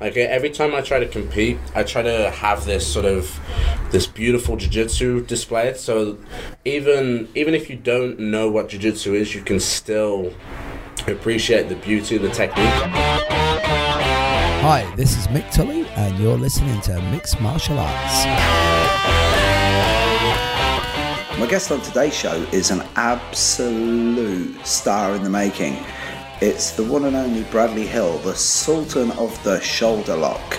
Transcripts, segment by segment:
Like every time I try to compete, I try to have this sort of this beautiful jiu-jitsu displayed. So even even if you don't know what jiu-jitsu is, you can still appreciate the beauty of the technique. Hi, this is Mick Tully, and you're listening to Mixed Martial Arts. My guest on today's show is an absolute star in the making. It's the one and only Bradley Hill, the Sultan of the Shoulder Lock.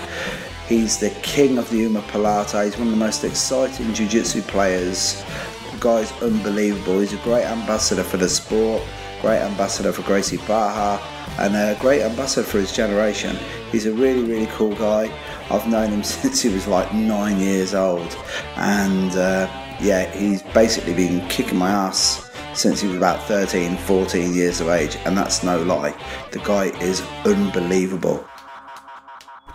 He's the king of the Uma Omoplata. He's one of the most exciting jiu-jitsu players. The guy's unbelievable. He's a great ambassador for the sport, great ambassador for Gracie Barra, and a great ambassador for his generation. He's a really, really cool guy. I've known him since he was like nine years old, and uh, yeah, he's basically been kicking my ass since he was about 13, 14 years of age, and that's no lie. The guy is unbelievable.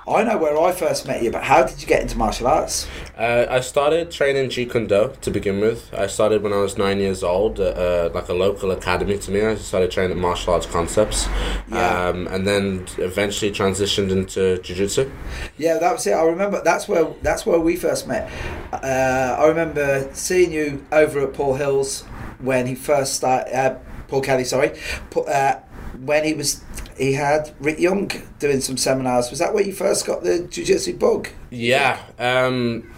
I know where I first met you, but how did you get into martial arts? Uh, I started training Jeet Kune Do to begin with. I started when I was nine years old, at, uh, like a local academy to me. I started training martial arts concepts, Yeah. um, and then eventually transitioned into jiu-jitsu. Yeah, that was it. I remember that's where that's where we first met. Uh, I remember seeing you over at Paul Hill's when he first started. Uh, Paul Kelly, sorry, uh, when he was he had Rick Young doing some seminars. Was that where you first got the jiu-jitsu bug? Yeah. Um,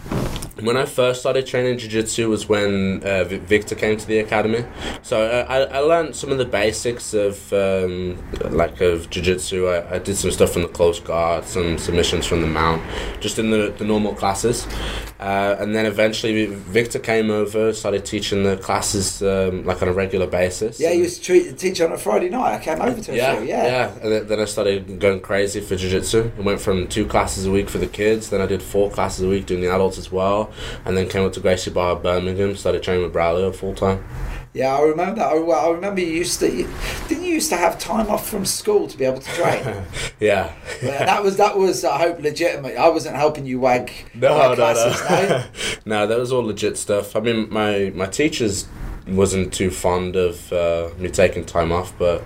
when I first started training jiu-jitsu was when uh, Victor came to the academy. So uh, I, I learned some of the basics of um, like of jiu-jitsu. I, I did some stuff from the close guard, some submissions from the mount, just in the, the normal classes. Uh, and then eventually Victor came over, started teaching the classes um, like on a regular basis. Yeah, you used to treat, teach on a Friday night. I came over to yeah, few. yeah, Yeah, And then, then I started going crazy for jiu-jitsu. I went from two classes a week for the kids, then I did four classes a week doing the adults as well, and then came up to Gracie Barra Birmingham, started training with Braulio full time. yeah. I remember that. I, well, I remember you used to. You, didn't you used to have time off from school to be able to train? yeah. Yeah, that was that was I hope legitimate. I wasn't helping you wag No, wag no, classes, no. no, that was all legit stuff. I mean, my my teachers wasn't too fond of uh, me taking time off, but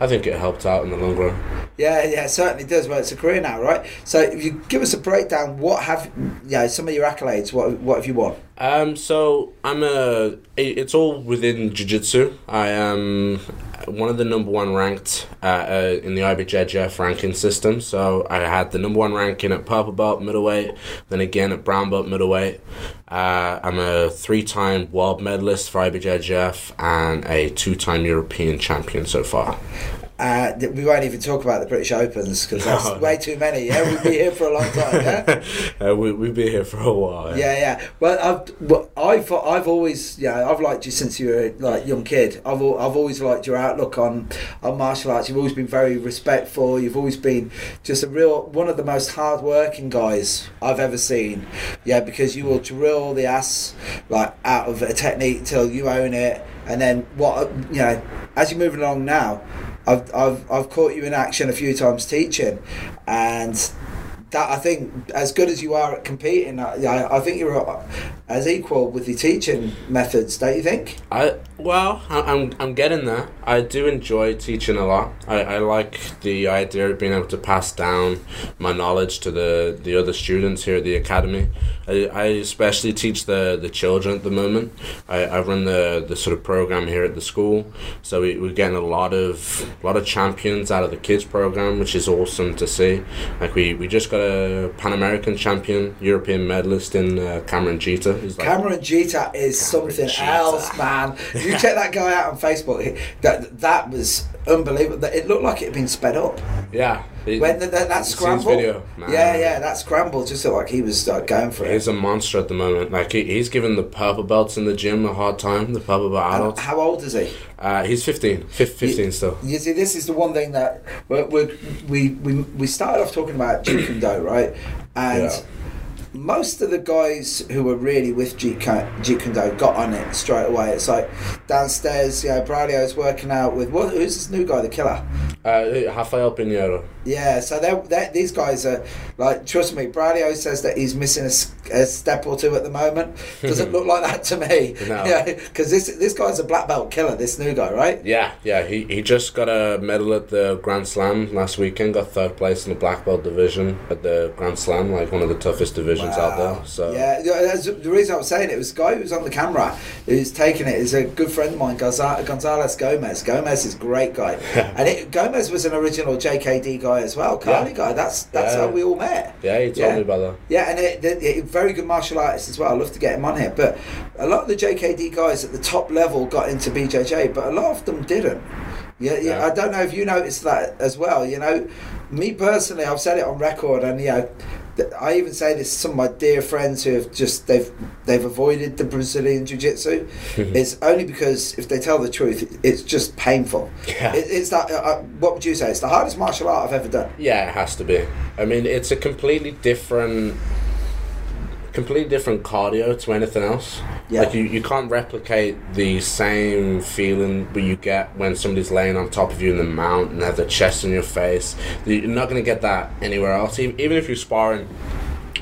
I think it helped out in the long run. Yeah, yeah, it certainly does. Well, it's a career now, right? So, if you give us a breakdown, what have yeah some of your accolades? What what have you won? Um, so I'm a. it- It's all within jiu-jitsu. I am one of the number one ranked uh, uh, in the IBJJF ranking system. So I had the number one ranking at purple belt middleweight, then again at brown belt middleweight. Uh, I'm a three-time world medalist for IBJJF and a two-time European champion so far. Uh, we won't even talk about the British Opens because that's No, way too many. Yeah, we'll be here for a long time. Yeah. uh, we we've been here for a while. Yeah, yeah. Well, I've, well, I've, I've always, yeah, I've liked you since you were like young kid. I've, I've always liked your outlook on, on martial arts. You've always been very respectful. You've always been just a real one of the most hard-working guys I've ever seen. Yeah, because you will drill the ass like out of a technique till you own it, and then what you know as you're moving along now. I've, I've, I've caught you in action a few times teaching, and that I think as good as you are at competing, I, I think you're as equal with the teaching methods, don't you think? I well, I- I'm I'm getting there. I do enjoy teaching a lot. I, I like the idea of being able to pass down my knowledge to the, the other students here at the academy. I, I especially teach the, the children at the moment. I, I run the, the sort of program here at the school, so we, we're getting a lot of a lot of champions out of the kids program, which is awesome to see. Like we, we just got a Pan American champion, European medalist in uh, Cameron Jeter. Like Cameron Jeter is something Jeter. else, man. You check that guy out on Facebook. That that was unbelievable. It looked like it had been sped up. yeah. it- When the, that, that I've seen his scramble, video, yeah, yeah, that scramble just looked like he was like, going for it. He's a monster at the moment. Like he, he's giving the purple belts in the gym a hard time. The purple belt And how old is he? Uh, he's 15. Fif- 15 still. You see, this is the one thing that we're, we're, we we we started off talking about Jeet Kune Do, right? And Yeah. Most of the guys who were really with Jeet Kune got on it straight away. It's like downstairs, you know, Braulio's working out with what? Who's this new guy, the killer? Uh, Rafael Pinheiro. Yeah, so they're, they're, these guys are like, trust me, Braulio says that he's missing a step or two at the moment. Doesn't look like that to me. No. Yeah, because this this guy's a black belt killer. This new guy, right? Yeah, yeah. He, he just got a medal at the Grand Slam last weekend. Got third place in the black belt division at the Grand Slam, like one of the toughest divisions out there. So yeah, yeah, the reason I was saying it was the guy who was on the camera who's taking it is a good friend of mine, Gonzalez Gomez. Gomez is a great guy, and it, Gomez was an original JKD guy as well, Carly Yeah. guy. That's that's Yeah. how we all met. yeah, he told Yeah. me about that. Yeah, and it, it, it- very good martial artist as well. I'd love to get him on here. But a lot of the JKD guys at the top level got into BJJ, but a lot of them didn't. Yeah, yeah. I don't know if you noticed that as well. You know, me personally, I've said it on record, and you know, I even say this to some of my dear friends who have just they've they've avoided the Brazilian Jiu Jitsu. it's only because if they tell the truth, it's just painful. Yeah. It, it's that. Uh, uh, what would you say? It's the hardest martial art I've ever done. Yeah, it has to be. I mean, it's a completely different, completely different cardio to anything else. Yeah. Like you, you can't replicate the same feeling that you get when somebody's laying on top of you in the mount and have their chest in your face. You're not going to get that anywhere else. Even, even if you're sparring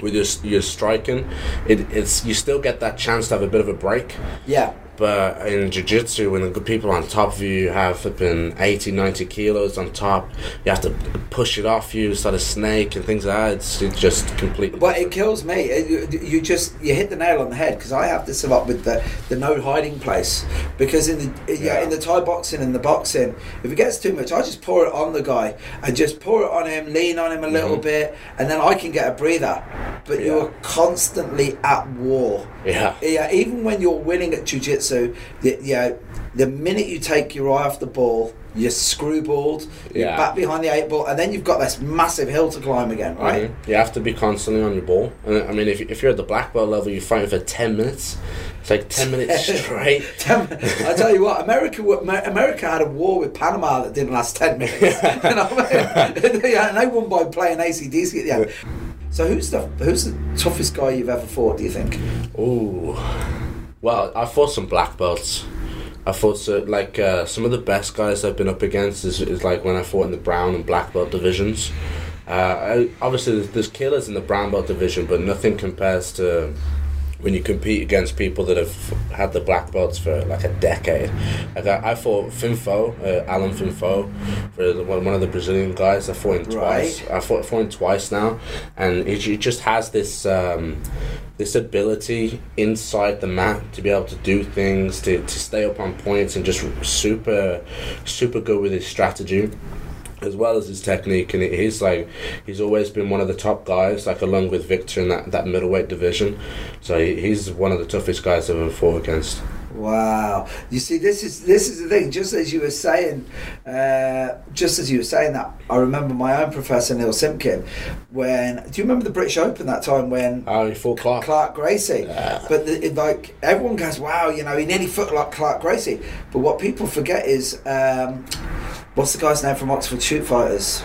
with your your striking, it, it's you still get that chance to have a bit of a break. Yeah. But in jiu-jitsu, when the good people on top of you have flipping 80, 90 kilos on top, you have to push it off you, start a snake and things like that. It's, just completely But it kills me. It- You, you just you hit the nail on the head because I have this a lot with the, the no hiding place. Because in the uh, yeah. Yeah. in the Thai boxing and the boxing, if it gets too much, I just pour it on the guy and just pour it on him, lean on him a little Mhm. bit, and then I can get a breather. But Yeah. you're constantly at war. Yeah. Yeah, even when you're winning at jujitsu, the, yeah, the minute you take your eye off the ball, you're screwballed. You're back behind the eight ball, and then you've got this massive hill to climb again, right? Mhm. You have to be constantly on your ball. And I mean, if, if you're at the black belt level, you're fighting for 10 minutes. It's like 10 minutes straight. I tell you what, America America had a war with Panama that didn't last ten minutes. you know I mean? yeah, and they won by playing ACDC at the end. So who's the who's the toughest guy you've ever fought? Do you think? Ooh. Well, I fought some black belts. I fought so, like uh, some of the best guys I've been up against is, is like when I fought in the brown and black belt divisions. Uh, I, obviously, there's, there's killers in the brown belt division, but nothing compares to when you compete against people that have had the black belts for like a decade. Like I, I fought Finfou, uh, Alan Finfou, for the, one one of the Brazilian guys. I fought him twice. Right. I fought, fought him twice now, and he, he just has this um, this ability inside the mat to be able to do things, to, to stay up on points, and just super super good with his strategy as well as his technique. And he's like he's always been one of the top guys like along with Victor in that, that middleweight division. So he's one of the toughest guys I've ever fought against Wow! You see, this is this is the thing. Just as you were saying, uh, just as you were saying that, I remember my own professor Neil Simpkin. When do you remember the British Open that time when oh fought Clark Clark Gracie. Yeah. But the, it, like everyone goes, wow, you know, he nearly foot like Clark Gracie. But what people forget is, um, what's the guy's name from Oxford Shoot Fighters?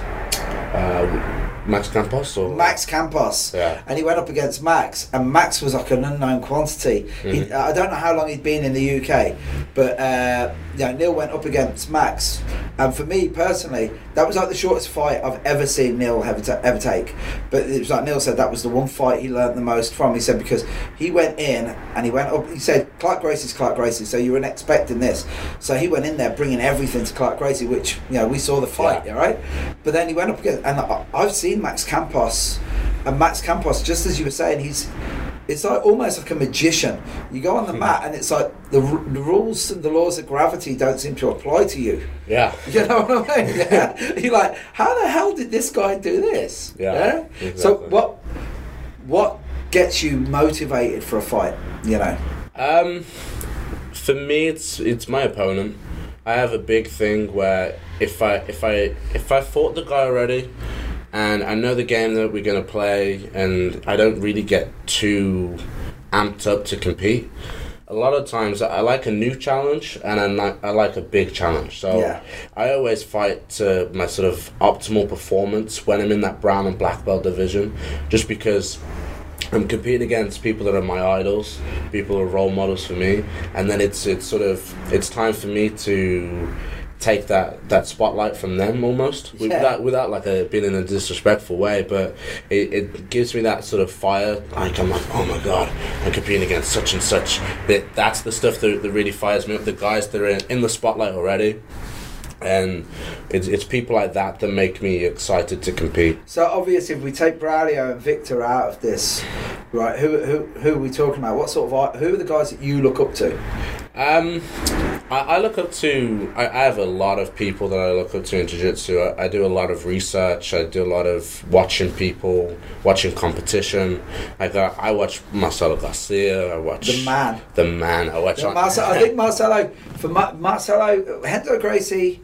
uh, Max Campos or Max Campos. Yeah. And he went up against Max, and Max was like an unknown quantity. He, Mhm. I don't know how long he'd been in the UK, but uh, yeah, Neil went up against Max, and for me personally, that was like the shortest fight I've ever seen Neil ever, ta- ever take. But it was like Neil said that was the one fight he learnt the most from. He said because he went in and he went up. He said Clark Gracie's Clark Gracie, so you weren't expecting this. So he went in there bringing everything to Clark Gracie, which you know we saw the fight, Yeah. yeah, right? But then he went up against, and I- I've seen Max Campos, and Max Campos, just as you were saying, he's it's like almost like a magician. You go on the mat, and it's like the, r- the rules and the laws of gravity don't seem to apply to you. yeah You know what I mean? Yeah. You're like, how the hell did this guy do this? Yeah, So exactly. what what gets you motivated for a fight? You know. Um, for me, it's it's my opponent. I have a big thing where if I if I if I fought the guy already, and I know the game that we're gonna play, and I don't really get too amped up to compete. A lot of times, I like a new challenge, and I like I like a big challenge. So Yeah. I always fight to my sort of optimal performance when I'm in that brown and black belt division, just because I'm competing against people that are my idols, people who are role models for me, and then it's it's sort of it's time for me to take that, that spotlight from them almost Yeah. without without like a being in a disrespectful way, but it, it gives me that sort of fire. Like I'm like, oh my god, I'm competing against such and such. That that's the stuff that, that really fires me up. The guys that are in, in the spotlight already. And it's, it's people like that that make me excited to compete. So obviously, if we take Braulio and Victor out of this, right? Who who who are we talking about? What sort of who are the guys that you look up to? Um, I, I look up to. I, I have a lot of people that I look up to in jiu-jitsu. I, I do a lot of research. I do a lot of watching people, watching competition. Like I, I watch Marcelo Garcia. I watch The man. The man. I watch. Yeah, Marcel, I think Marcelo for Ma- Marcelo Renzo Gracie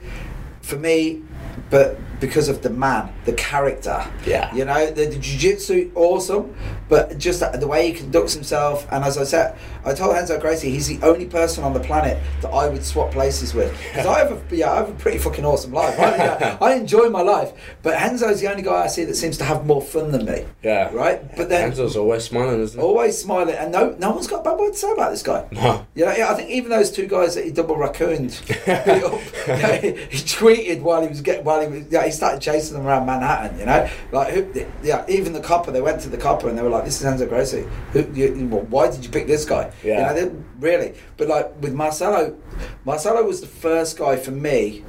for me, but because of the man, the character. Yeah. You know, the, the jiu-jitsu awesome, but just the, way he conducts himself. And as I said, I told Renzo Gracie he's the only person on the planet that I would swap places with because I have a yeah I have a pretty fucking awesome life. I, yeah, I enjoy my life, but Renzo's the only guy I see that seems to have more fun than me. Yeah. Right. But then Renzo's always smiling, isn't he? always smiling, and no no one's got a bad word to say about this guy. No. You know, yeah, I think even those two guys that he double raccooned, beat up, yeah, he, he tweeted while he was getting while he was yeah he started chasing them around Manhattan. You know, like who, yeah, even the copper they went to the copper and they were like, "This is Renzo Gracie. Who, you, you- why did you pick this guy?" Yeah. you know, they, really. But like with Marcelo, Marcelo was the first guy for me.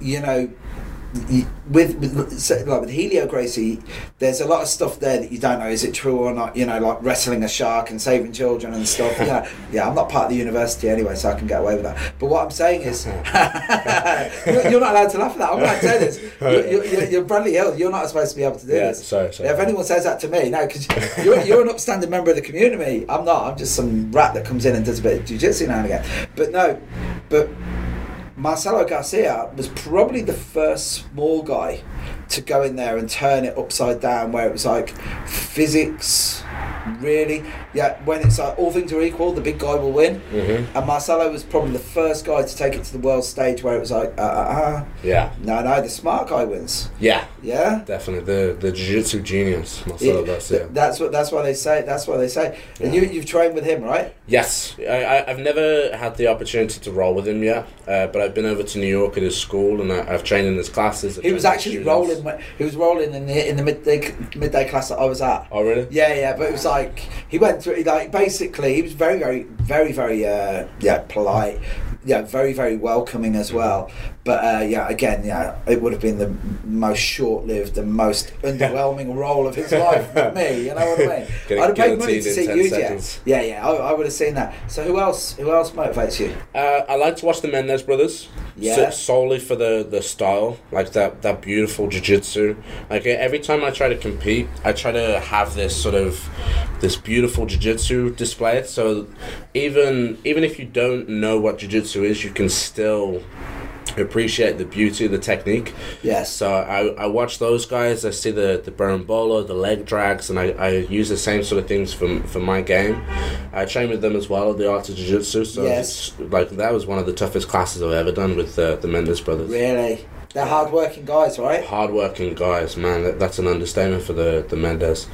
You know, with, with so, like with Helio Gracie, there's a lot of stuff there that you don't know is it true or not. You know, like wrestling a shark and saving children and stuff. You know, yeah, I'm not part of the university anyway, so I can get away with that. But what I'm saying is, you're, you're not allowed to laugh at that. I'm allowed to say this. You're, you're, you're, Bradley Hill. You're not supposed to be able to do Yeah, this. sorry, sorry. If anyone says that to me, no, because you're, you're an upstanding member of the community. I'm not. I'm just some rat that comes in and does a bit of jiu-jitsu now and again. But no, but Marcelo Garcia was probably the first small guy to go in there and turn it upside down, where it was like physics, really. Yeah, when it's like all things are equal, the big guy will win. Mhm. And Marcelo was probably the first guy to take it to the world stage, where it was like, uh, uh, uh, Yeah. no, no, the smart guy wins. Yeah. Yeah. Definitely the the jiu-jitsu genius, Marcelo Yeah, Garcia. th- That's what. That's why they say. That's why they say. And Yeah. you, you've trained with him, right? Yes, I, I, I've never had the opportunity to roll with him yet, uh, but I've been over to New York at his school and I, I've trained in his classes. I've He was actually rolling. When, he was rolling in the in the midday midday class that I was at. Oh, really? Yeah, yeah, but it was like he went through. Like basically, he was very, very, very, very, uh, yeah, polite. Yeah, very, very welcoming as well. But uh, yeah, again, yeah, it would have been the most short-lived and most underwhelming role of his life for me. You know what I mean? Getting I'd have paid money to see you. Yeah, seconds. yeah, yeah. I, I would have seen that. So who else? Who else motivates you? Uh, I like to watch the Mendes brothers. Yeah. So, solely for the, the style, like that, that beautiful jiu-jitsu. Like every time I try to compete, I try to have this sort of this beautiful jiu-jitsu display. So even even if you don't know what jiu-jitsu is, you can still appreciate the beauty of the technique. Yes. So I, I watch those guys. I see the the Berimbolo, the leg drags, and I, I use the same sort of things for for my game. I train with them as well the Art of Jiu Jitsu. So Yes. it's, like that was one of the toughest classes I've ever done with the the Mendes brothers. Really, they're hard-working guys, right? Hardworking guys, man. That, that's an understatement for the the Mendes.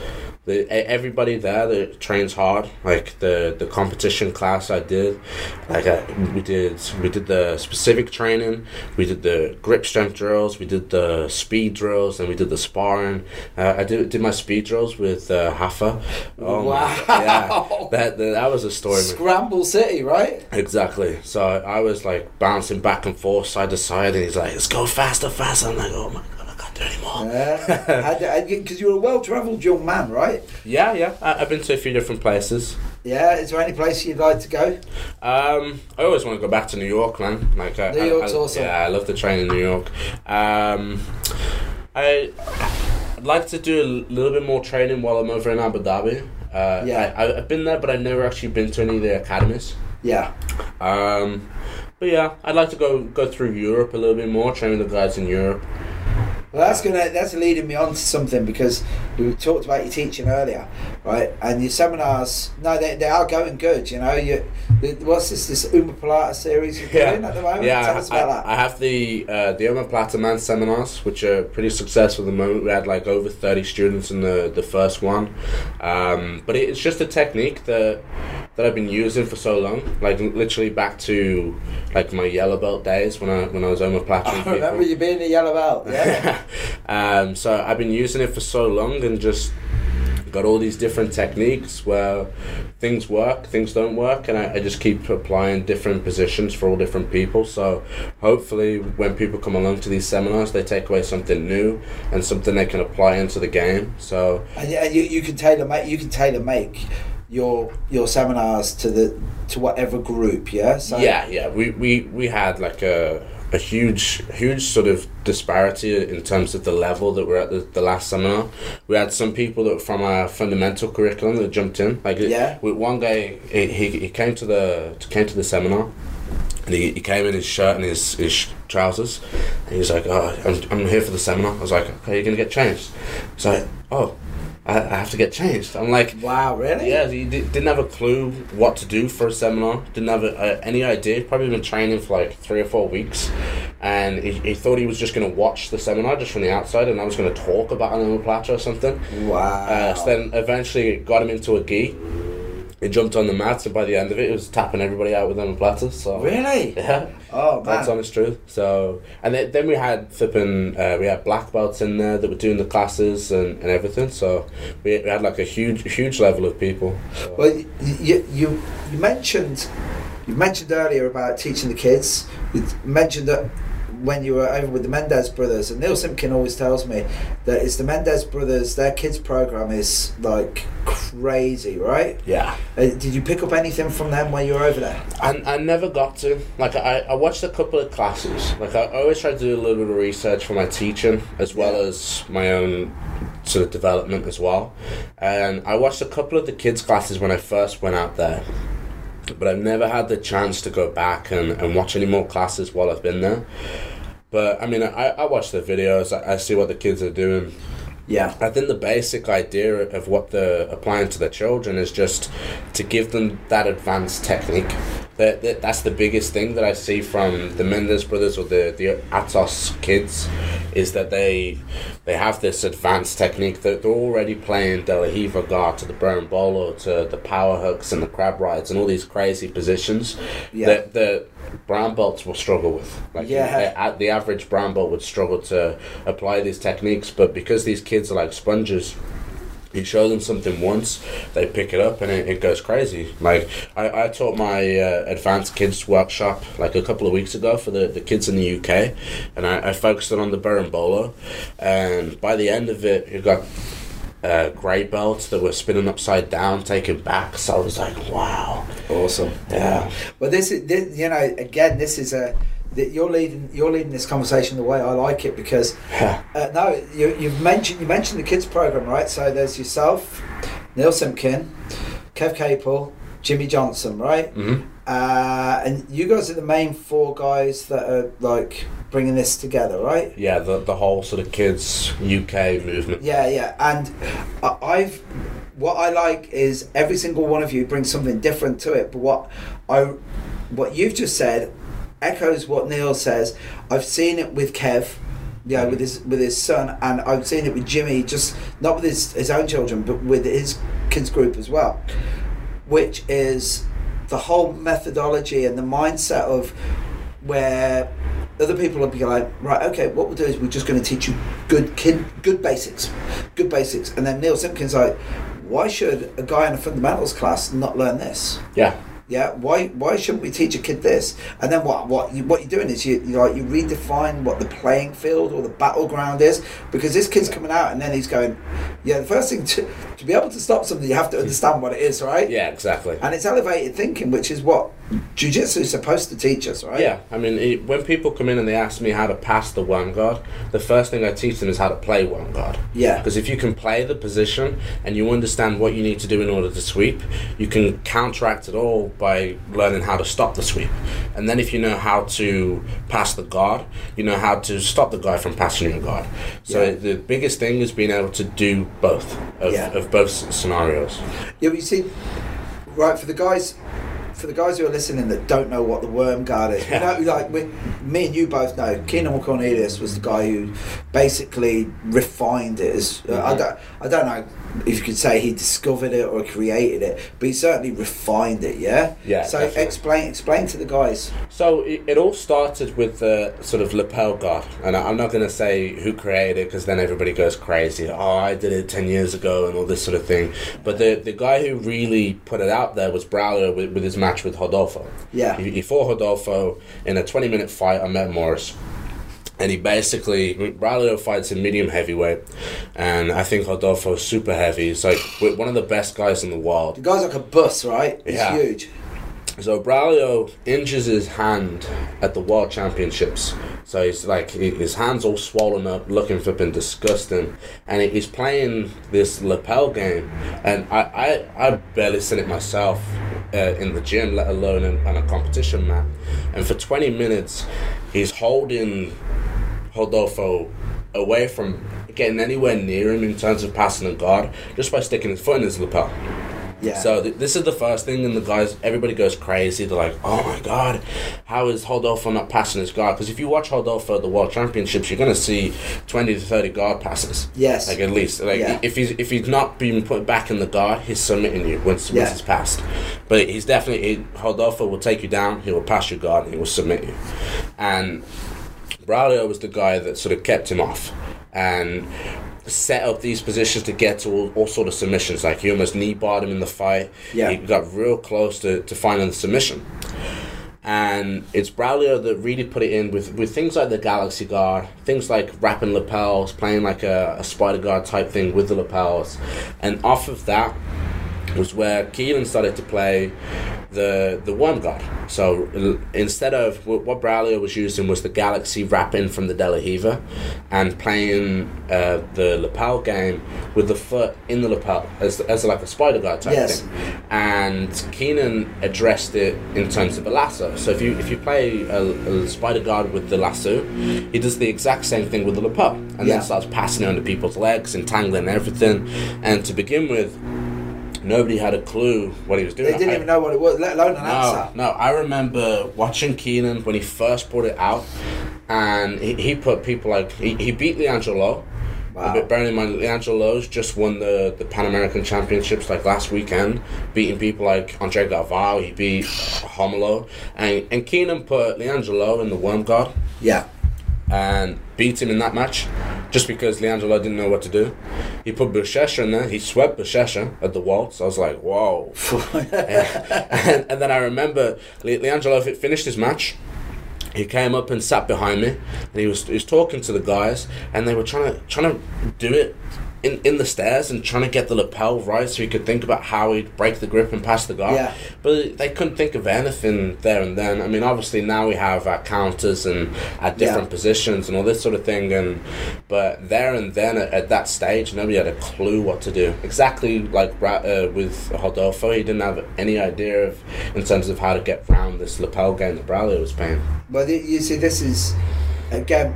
The, everybody there that trains hard, like the the competition class I did, like I, we did we did the specific training, we did the grip strength drills, we did the speed drills, and we did the sparring. Uh, I did did my speed drills with uh, Hafa. Oh Wow. Yeah, that, that that was a story. man. Scramble City, right? Exactly. So I was like bouncing back and forth, side to side, and he's like, "Let's go faster, faster." I'm like, "Oh my god, I can't do it anymore." Yeah, because you're a well-travelled young man, right? Yeah, yeah. I, I've been to a few different places. Yeah. Is there any place you'd like to go? Um, I always want to go back to New York, man. Like I, New I- York's I- awesome. Yeah, I love to train in New York. Um, I I'd like to do a little bit more training while I'm over in Abu Dhabi. Uh, Yeah. I, I've been there, but I've never actually been to any of the academies. Yeah. Um, but yeah, I'd like to go go through Europe a little bit more, train with the guys in Europe. Well, that's gonna that's leading me on to something because we talked about your teaching earlier, right? And your seminars, no, they, they are going good. You know, you what's this this Omoplata series you're doing at the moment? Yeah, Tell us I, about I that. have the uh, the Omoplata Man seminars, which are pretty successful at the moment. We had like over thirty students in the, the first one, um, but it, it's just a technique that that I've been using for so long, like literally back to like my yellow belt days when I when I was omoplatoring I remember you being a yellow belt. Yeah. um, so I've been using it for so long and just got all these different techniques where things work, things don't work, and I, I just keep applying different positions for all different people. So hopefully, when people come along to these seminars, they take away something new and something they can apply into the game. So and, yeah, you, you can tailor make you can tailor make your your seminars to the to whatever group. Yeah. So yeah, yeah, we we we had like a a huge huge sort of disparity in terms of the level that we're at the, the last seminar. We had some people that from our fundamental curriculum that jumped in. Like Yeah. with one guy, he, he, he came to the came to the seminar. And he, he came in his shirt and his, his trousers, and he was like, "Oh, I'm, I'm here for the seminar." I was like, "Okay, you're gonna get changed." He's like, "Oh, I, I have to get changed." I'm like, Wow. Really? yeah, he di- didn't have a clue what to do for a seminar. Didn't have a, uh, any idea. Probably been training for like three or four weeks, and he, he thought he was just going to watch the seminar just from the outside, and I was going to talk about an omoplata or something. Wow. Uh, so then eventually got him into a gi. He jumped on the mats, and by the end of it, he was tapping everybody out with omoplatas. So really? yeah. Oh man. That's honest truth. So, and then, then we had flipping, uh, we had black belts in there that were doing the classes and, and everything. So we, we had like a huge, huge level of people. So. Well, you, you you you mentioned you mentioned earlier about teaching the kids. You mentioned that when you were over with the Mendes brothers, and Neil Simpkin always tells me that it's the Mendes brothers. Their kids program is like crazy, right? yeah. Uh, did you pick up anything from them while you were over there? I, I never got to. Like, I, I watched a couple of classes. Like, I always try to do a little bit of research for my teaching as well Yeah. as my own sort of development as well. And I watched a couple of the kids' classes when I first went out there. But I've never had the chance to go back and, and watch any more classes while I've been there. But I mean, I, I watch the videos, I, I see what the kids are doing. Yeah. I think the basic idea of what they're applying to their children is just to give them that advanced technique. That, that that's the biggest thing that I see from the Mendes brothers or the the Atos kids, is that they they have this advanced technique that they're already playing De La Riva guard to the berimbolo to the power hooks and the crab rides and all these crazy positions Yeah. that the brown belts will struggle with. Like Yeah. at the average brown belt would struggle to apply these techniques, but because these kids are like sponges, you show them something once, they pick it up and it, it goes crazy. Like I, I taught my uh, advanced kids workshop like a couple of weeks ago for the, the kids in the UK, and I, I focused it on the berimbolo, and by the end of it, you've got. Uh, grey belts that were spinning upside down, taking back. So I was like, "Wow, Awesome. yeah, Well, this is this, you know again this is a that you're leading you're leading this conversation the way I like it because yeah, uh, no you you've mentioned you mentioned the kids program right? So there's yourself Neil Simpkin Kev Capel Jimmy Johnson right? Hmm uh, and you guys are the main four guys that are like bringing this together right? Yeah." The the whole sort of kids UK movement. yeah yeah. And I've what I like is every single one of you brings something different to it. But what I what you've just said echoes what Neil says. I've seen it with Kev, yeah, with his with his son, and I've seen it with Jimmy. Just not with his his own children, but with his kids group as well, which is the whole methodology and the mindset of where other people will be like, right, okay, what we'll do is we're just going to teach you good kid, good basics, good basics, and then Neil Simpkins like, why should a guy in a fundamentals class not learn this? Yeah, Yeah, why why shouldn't we teach a kid this? And then what what you, what you're doing is you, you like you redefine what the playing field or the battleground is because this kid's coming out and then he's going, yeah. The first thing to to be able to stop something, you have to hmm. understand what it is, right? yeah, exactly. And it's elevated thinking, which is what jujitsu is supposed to teach us, right? Yeah, I mean, it, when people come in and they ask me how to pass the worm guard, the first thing I teach them is how to play worm guard. Yeah. Because if you can play the position and you understand what you need to do in order to sweep, you can counteract it all by learning how to stop the sweep. And then if you know how to pass the guard, you know how to stop the guy from passing your guard. So Yeah. the biggest thing is being able to do both of, Yeah. of both scenarios. Yeah, but you see, right for the guys, for the guys who are listening that don't know what the worm guard is, Yeah. you know, like we, me and you both know, Keenan Cornelius was the guy who basically refined it. As uh, I Mhm. don't, I don't know if you could say he discovered it or created it, but he certainly refined it. Yeah. Yeah, So definitely. explain explain to the guys. So it, it all started with the sort of lapel guard, and I- I'm not going to say who created it because then everybody goes crazy. Oh, I did it ten years ago and all this sort of thing. But the the guy who really put it out there was Braulio with, with his match with Rodolfo. Yeah. he, he fought Rodolfo in a 20 minute fight on Metamoris. And he basically, Braulio fights in medium heavyweight, and I think Rodolfo's super heavy. He's like one of the best guys in the world. The guy's like a bus, right? He's Yeah. huge. So Braulio injures his hand at the World Championships. So he's like his hand's all swollen up, looking flipping disgusting, and he's playing this lapel game, and I I, I barely seen it myself uh, in the gym, let alone in, on a competition mat. And for twenty minutes, he's holding Rodolfo away from getting anywhere near him in terms of passing a guard just by sticking his foot in his lapel. Yeah. So th- this is the first thing, and the guys, everybody goes crazy. They're like, "Oh my god, how is Rodolfo not passing his guard?" Because if you watch Rodolfo at the World Championships, you're gonna see twenty to thirty guard passes. Yes. like at least. Like Yeah. if he's if he's not being put back in the guard, he's submitting you once Yeah. once it's passed. But he's definitely he, Rodolfo will take you down. He will pass your guard. and He will submit you, and Braulio was the guy that sort of kept him off and set up these positions to get to all, all sort of submissions. Like he almost knee barred him in the fight. Yeah. He got real close to, to finding the submission. And it's Braulio that really put it in with, with things like the Galaxy Guard, things like wrapping lapels, playing like a, a Spider Guard type thing with the lapels. And off of that was where Keenan started to play the the worm guard. So instead of what Braulio was using was the Galaxy wrapping from the De La Riva and playing uh, the lapel game with the foot in the lapel as, as like a spider guard type Yes. thing. And Keenan addressed it in terms of a lasso. So if you if you play a, a spider guard with the lasso, he does the exact same thing with the lapel and Yeah. then starts passing it under people's legs, entangling everything. And to begin with, nobody had a clue what he was doing. They didn't I- even know what it was, let alone an no, answer. no. I remember watching Keenan when he first brought it out, and he, he put people like he, he beat Leandro. Wow. But bearing in mind, Leandro Lo's just won the, the Pan American Championships like last weekend, beating people like Andre Galvao. He beat Homolo, and and Keenan put Leandro in the Worm Guard Yeah. And beat him in that match just because Leandro didn't know what to do. He put Buchecha in there. He swept Buchecha at the waltz. I was like, whoa. and, and then I remember Le- Leandro fi- finished his match. He came up and sat behind me, and he was he was talking to the guys, and they were trying to trying to do it in, in the stairs and trying to get the lapel right so he could think about how he'd break the grip and pass the guard. Yeah. But they couldn't think of anything there and then. I mean, obviously now we have our counters and our different Yeah. positions and all this sort of thing. And but there and then at, at that stage, nobody had a clue what to do. Exactly like uh, with Rodolfo, he didn't have any idea of in terms of how to get round this lapel game that Braulio was playing. Well, you- you see, this is again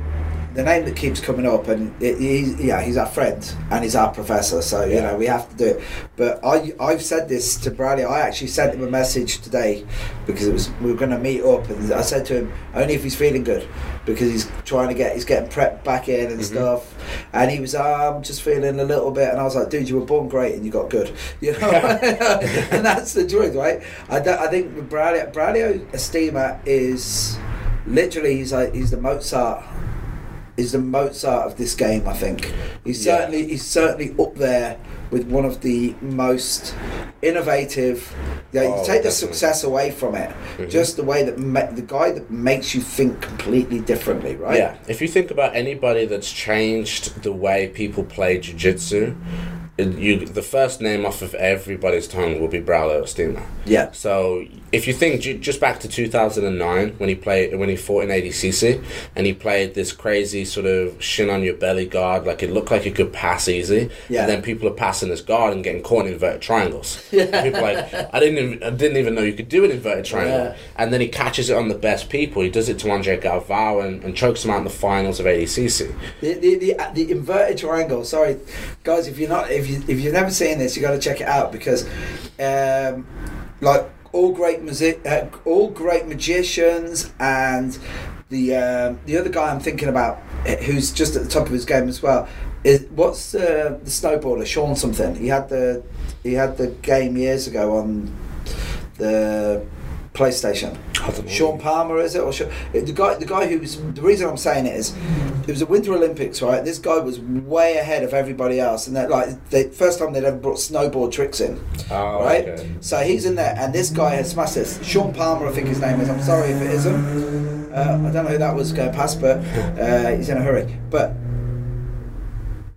the name that keeps coming up, and it, he's yeah, he's our friend and he's our professor, so you Yeah. know we have to do it. But I I've said this to Bradley. I actually sent him a message today because it was we were going to meet up, and I said to him only if he's feeling good because he's trying to get he's getting prepped back in and stuff, and he was um just feeling a little bit, and I was like, dude, you were born great and you got good, you know, and that's the truth, right? I, I think with Braulio Braulio Estima is literally he's like he's the Mozart is the Mozart of this game I think he's Yeah. certainly he's certainly up there with one of the most innovative yeah, you Oh, take the success away from it Mhm. just the way that ma- the guy that makes you think completely differently right Yeah, if you think about anybody that's changed the way people play jiu-jitsu, it- you the first name off of everybody's tongue will be Braulio Estima. yeah So if you think just back to 2009 when he played when he fought in ADCC and he played this crazy sort of shin on your belly guard like it looked like he could pass easy Yeah. and then people are passing his guard and getting caught in inverted triangles. Yeah. People are like I didn't even, I didn't even know you could do an inverted triangle Yeah. and then he catches it on the best people. He does it to Andre Galvao and, and chokes him out in the finals of ADCC. The, the, the, the inverted triangle. Sorry, guys, if you're not if you if you've never seen this, you got to check it out because, um, like all great music, uh, all great magicians, and the um, the other guy I'm thinking about, eh, who's just at the top of his game as well. is what's uh, the snowboarder Sean something? He had the he had the game years ago on the PlayStation. I don't know. Sean Palmer is it or Sean, the guy? The guy who was the reason I'm saying it is it was the Winter Olympics, right? This guy was way ahead of everybody else, and that like the first time they'd ever brought snowboard tricks in, Oh, right? okay. So he's in there, and this guy has smashed this. Sean Palmer, I think his name is. I'm sorry if it isn't. Uh, I don't know who that was going past, but uh, he's in a hurry. But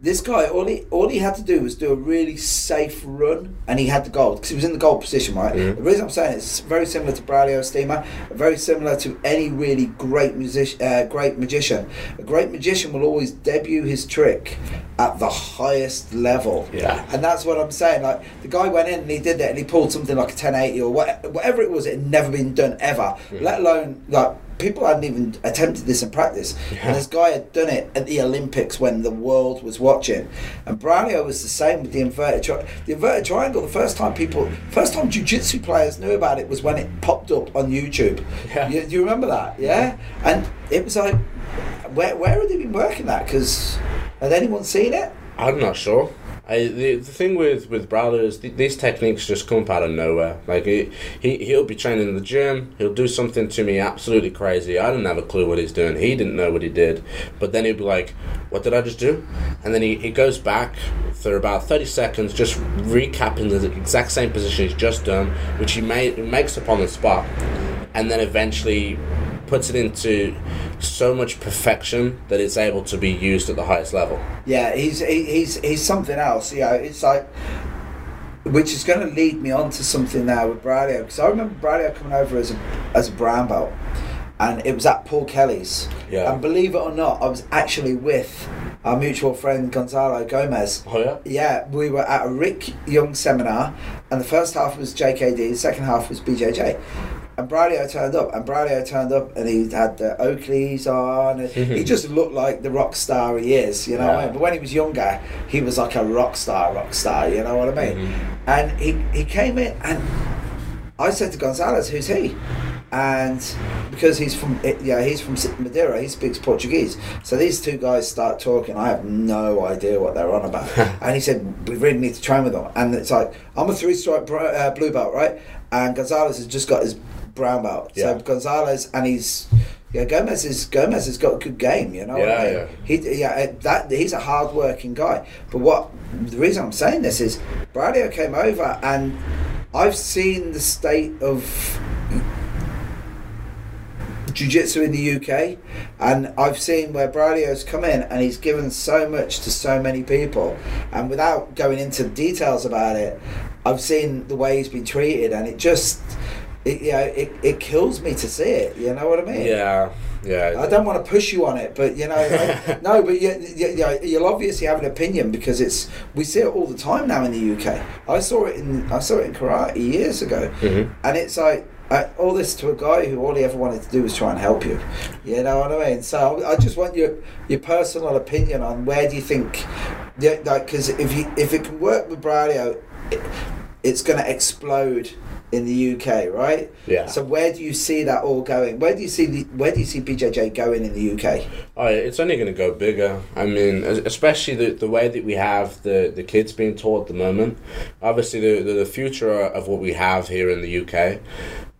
this guy, all he all he had to do was do a really safe run, and he had the gold because he was in the gold position, right? Mhm. The reason I'm saying it's very similar to Braulio Estima, very similar to any really great music, uh, great magician. A great magician will always debut his trick at the highest level. Yeah. And that's what I'm saying. Like the guy went in and he did that, and he pulled something like a 1080 or what, whatever it was. It had never been done ever. Let alone like people hadn't even attempted this in practice. Yeah. And this guy had done it at the Olympics when the world was watching. And Braulio was the same with the inverted tri- the inverted triangle. The first time people, first time jiu-jitsu players knew about it was when it popped up on YouTube. Yeah. You, do you remember that? Yeah. And it was like, where where have they been working that? Because had anyone seen it? I'm not sure. I, the, the thing with with Braulio is th- these techniques just come up out of nowhere. Like he, he he'll be training in the gym, he'll do something to me absolutely crazy. I didn't have a clue what he's doing. He didn't know what he did, but then he'll be like, "What did I just do?" And then he, he goes back for about thirty seconds, just recapping the exact same position he's just done, which he made makes up on the spot, and then eventually puts it into so much perfection that it's able to be used at the highest level. Yeah, he's he, he's he's something else. You know, it's like which is going to lead me on to something now with Braulio because I remember Braulio coming over as a as a brown belt, and it was at Paul Kelly's. Yeah. And believe it or not, I was actually with our mutual friend Gonzalo Gomez. Oh yeah. Yeah, we were at a Rick Young seminar, and the first half was JKD, the second half was BJJ. And Braulio turned up, and Braulio turned up, and he had the Oakleys on. And he just looked like the rock star he is, you know. what I mean? But when he was younger, he was like a rock star, rock star. You know what I mean? Mhm. And he he came in, and I said to Gonzalez, "Who's he?" And because he's from yeah he's from Madeira, he speaks Portuguese. So these two guys start talking. I have no idea what they're on about. and he said, "We really need to train with them." And it's like I'm a three stripe uh, blue belt, right? And Gonzalez has just got his brown belt. Yeah. So Gonzalez and he's. Yeah, Gomez is Gomez has got a good game, you know. I Yeah. He, yeah, uh, that he's a hard working guy. But what the reason I'm saying this is, Braulio came over and I've seen the state of jiu-jitsu in the UK and I've seen where Braulio's come in and he's given so much to so many people and without going into details about it I've seen the way he's been treated and it just it, you know, it, it kills me to see it you know what I mean Yeah, yeah. I don't want to push you on it, but you know, no, but you, you, you, you'll obviously have an opinion because it's we see it all the time now in the UK. I saw it in I saw it in karate years ago, Mhm. and it's like I, all this to a guy who all he ever wanted to do was try and help you. You know what I mean? So I just want your your personal opinion on where do you think, yeah, like because if you if it can work with Braulio, it, it's going to explode in the UK, right? Yeah. So where do you see that all going? Where do you see the where do you see BJJ going in the UK? Oh, it's only going to go bigger. I mean, especially the, the way that we have the, the kids being taught at the moment. Obviously, the, the, the future of what we have here in the UK,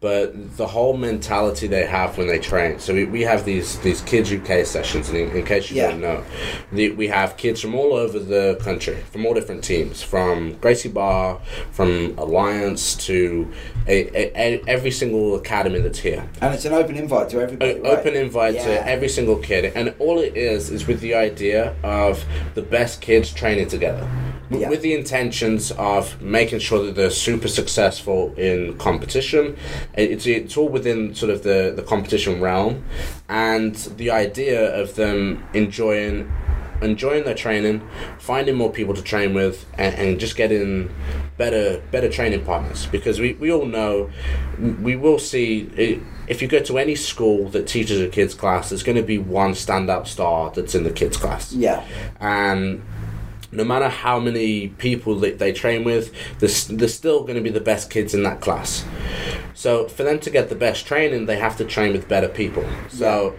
but the whole mentality they have when they train. So we, we have these, these kids UK sessions, and in, in case you Yeah. don't know, the, we have kids from all over the country, from all different teams, from Gracie Barra, from Alliance to a, a, a, every single academy that's here And it's an open invite to everybody. right? open invite Yeah. to every single kid and all it is is with the idea of the best kids training together Yeah. with the intentions of making sure that they're super successful in competition it's, it's all within sort of the, the competition realm and the idea of them enjoying enjoying their training finding more people to train with and, and just getting better better training partners because we, we all know we will see if you go to any school that teaches a kids class there's going to be one stand-up star that's in the kids class Yeah. and no matter how many people that they train with, there's, there's still going to be the best kids in that class. So for them to get the best training, they have to train with better people. So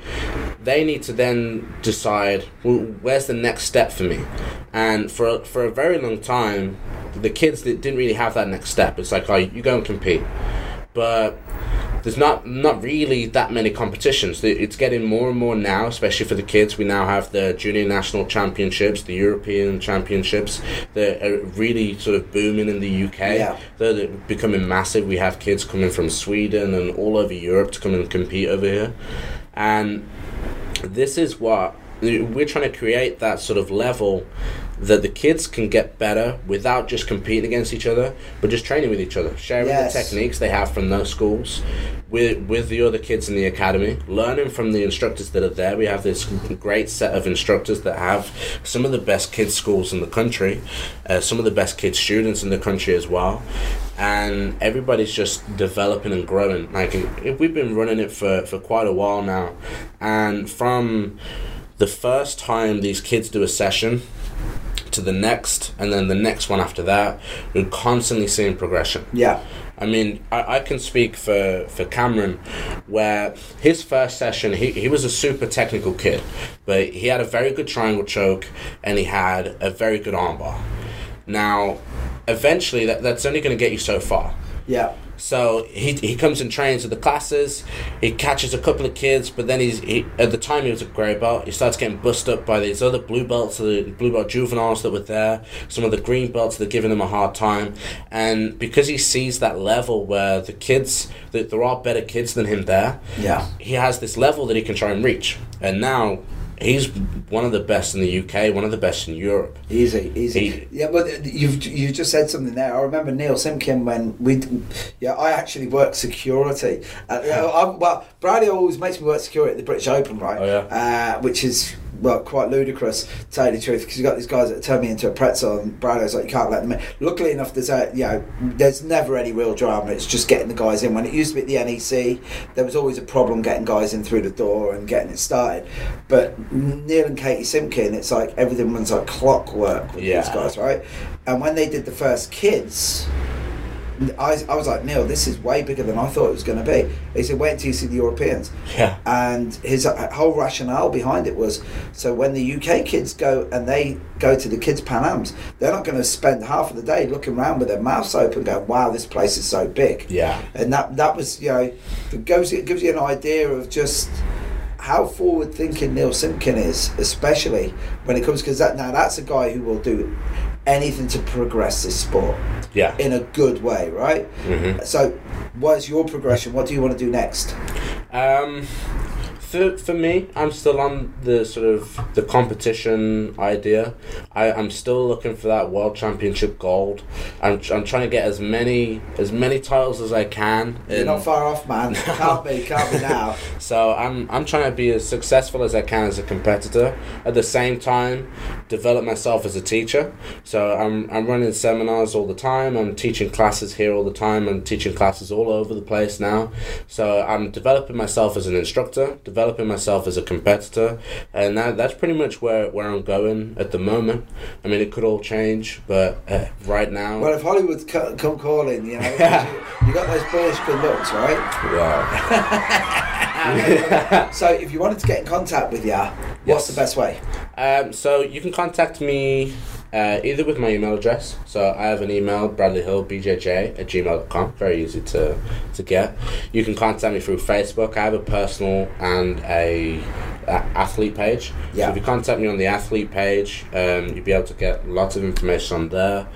they need to then decide well, where's the next step for me. And for for a very long time, the kids that didn't really have that next step. It's like, oh, you go and compete, but there's not not really that many competitions. It's getting more and more now, especially for the kids. We now have the junior national championships, the European championships. They're really sort of booming in the UK. Yeah. They're becoming massive. We have kids coming from Sweden and all over Europe to come and compete over here, and this is what we're trying to create that sort of level that the kids can get better without just competing against each other, but just training with each other, sharing Yes. the techniques they have from those schools with with the other kids in the academy, learning from the instructors that are there. We have this great set of instructors that have some of the best kids schools in the country, uh, some of the best kids students in the country as well. And everybody's just developing and growing. Like we've been running it for, for quite a while now, and from the first time these kids do a session to the next and then the next one after that we're constantly seeing progression Yeah. I mean, I, I can speak for, for Cameron, where his first session, he, he was a super technical kid, but he had a very good triangle choke and he had a very good armbar. Now, eventually, that, that's only going to get you so far. Yeah. So he, he comes and trains with the classes. He catches a couple of kids, but then he's he, at the time he was a grey belt. He starts getting bust up by these other blue belts, the blue belt juveniles that were there. Some of the green belts that are giving him a hard time, and because he sees that level where the kids that there are better kids than him there, Yeah. he has this level that he can try and reach. And now he's one of the best in the UK, one of the best in Europe. Easy, easy. He- yeah, but you've you just said something there. I remember Neil Simpkin when we, yeah, I actually worked security. Uh, I, well, Bradley always makes me work security at the British Open, right? Oh, yeah. Uh, which is well quite ludicrous, to tell you the truth, because you got these guys that turn me into a pretzel, and Bradley's like, you can't let them in. Luckily enough, there's a you know, there's never any real drama. It's just getting the guys in. When it used to be at the NEC, there was always a problem getting guys in through the door and getting it started. But Neil and Katie Simpkin, it's like everything runs like clockwork with Yeah. these guys, right? And when they did the first kids, I, I was like, Neil, this is way bigger than I thought it was going to be. He said, wait until you see the Europeans. Yeah. And his uh, whole rationale behind it was so when the UK kids go and they go to the kids' Pan Ams, they're not going to spend half of the day looking around with their mouths open going, wow, this place is so big. Yeah. And that, that was, you know, it, goes, it gives you an idea of just how forward thinking Neil Simpkin is, especially when it comes because that now that's a guy who will do anything to progress this sport Yeah. in a good way, right? Mhm. So, what's your progression? What do you want to do next? Um, for, for me, I'm still on the sort of the competition idea. I, I'm still looking for that world championship gold. I'm, I'm trying to get as many as many titles as I can. You're in- not far off, man. Can't be, can't be now. so I'm I'm trying to be as successful as I can as a competitor. At the same time, develop myself as a teacher. So I'm I'm running seminars all the time. I'm teaching classes here all the time. I'm teaching classes all over the place now. So I'm developing myself as an instructor, developing myself as a competitor, and that that's pretty much where where I'm going at the moment. I mean, it could all change, but uh, right now, Well, if Hollywood co- come calling, you know, you, you got those British good looks, right? yeah. So, if you wanted to get in contact with you, what's Yes. the best way? Um, so you can contact me uh, either with my email address. So I have an email, bradleyhillbjj at gmail.com. Very easy to, to get. You can contact me through Facebook. I have a personal and a, a athlete page. Yeah. So if you contact me on the athlete page, um, you'll be able to get lots of information on there.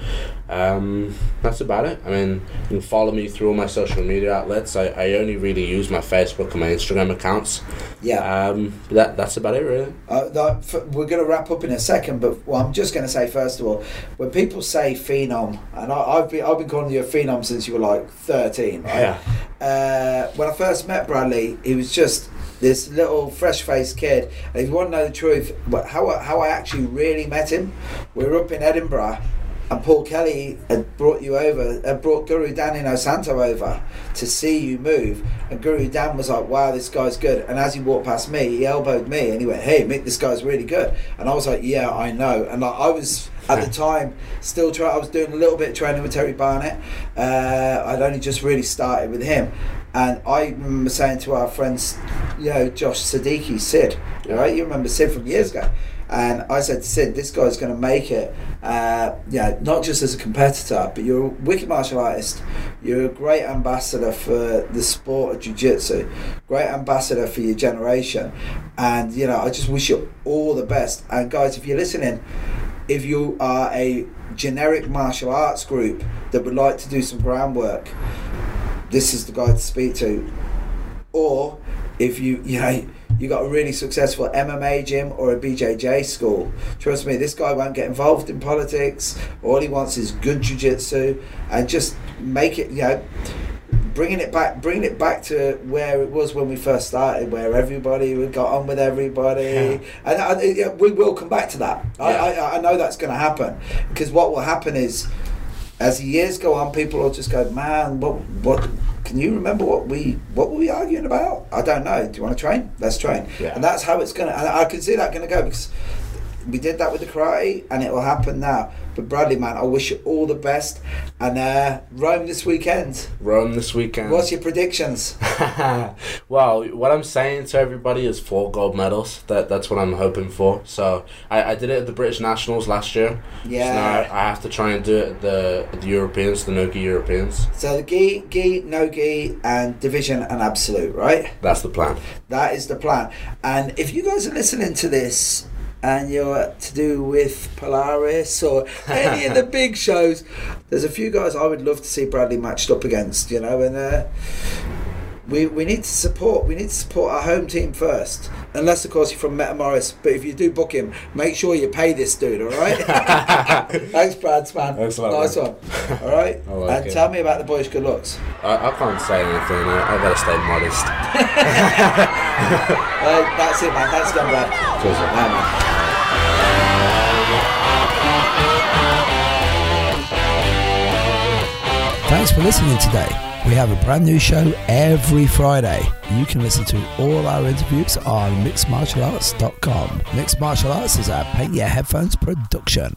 Um, that's about it. I mean, you can follow me through all my social media outlets. I, I only really use my Facebook and my Instagram accounts. Yeah. Um, that that's about it, really. Uh, f- we're going to wrap up in a second, but well, I'm just going to say first of all, when people say phenom, and I, I've been I've been calling you a phenom since you were like 13, right? Yeah. Uh, when I first met Bradley, he was just this little fresh-faced kid. And if you want to know the truth, how how I actually really met him, we were up in Edinburgh. And Paul Kelly had brought you over, had brought Guru Dan Inosanto over to see you move. And Guru Dan was like, wow, this guy's good. And as he walked past me, he elbowed me and he went, hey, Mick, this guy's really good. And I was like, yeah, I know. And like, I was At the time, still trying, I was doing a little bit of training with Terry Barnett. Uh, I'd only just really started with him, and I remember saying to our friends, you know, Josh Siddiqui, Sid, right? You remember Sid from years ago. And I said to Sid, this guy's going to make it, uh, know, not just as a competitor, but you're a wicked martial artist. You're a great ambassador for the sport of jiu-jitsu, great ambassador for your generation. And, you know, I just wish you all the best. And guys, if you're listening, if you are a generic martial arts group that would like to do some groundwork, this is the guy to speak to. Or if you, you know, you got a really successful MMA gym or a BJJ school. Trust me, this guy won't get involved in politics. All he wants is good jiu-jitsu and just make it, you know, bringing it back, bringing it back to where it was when we first started, where everybody got on with everybody, Yeah. and I, yeah, we will come back to that. I, I, I know that's going to happen because what will happen is, as the years go on, people will just go, "Man, what, what? Can you remember what we, what were we arguing about? I don't know. Do you want to train? Let's train." Yeah. And that's how it's going to. And I can see that going to go because we did that with the karate, and it will happen now. But Bradley, man, I wish you all the best, and uh, Rome this weekend. Rome this weekend. What's your predictions? well, what I'm saying to everybody is four gold medals. That that's what I'm hoping for. So I, I did it at the British Nationals last year. Yeah. So now I, have to try and do it at the at the Europeans, the Nogi Europeans. So the gi, gi, no gi, and division and absolute, right? That's the plan. That is the plan. And if you guys are listening to this and you're to do with Polaris or any of the big shows, there's a few guys I would love to see Bradley matched up against, you know, and uh, we, we need to support we need to support our home team first. Unless of course you're from Metamoris, but if you do book him, make sure you pay this dude, all right? Thanks, Brad, man. Thanks lot, Nice man. one. All right. Like and it. tell me about the boys' good looks. I, I can't say anything. I, I gotta stay modest. Uh, that's it, man. Thanks again, Brad. Cheers, man. For listening today. We have a brand new show every Friday. You can listen to all our interviews on mixedmartialarts.com. Mixed Martial Arts is a pay your headphones production.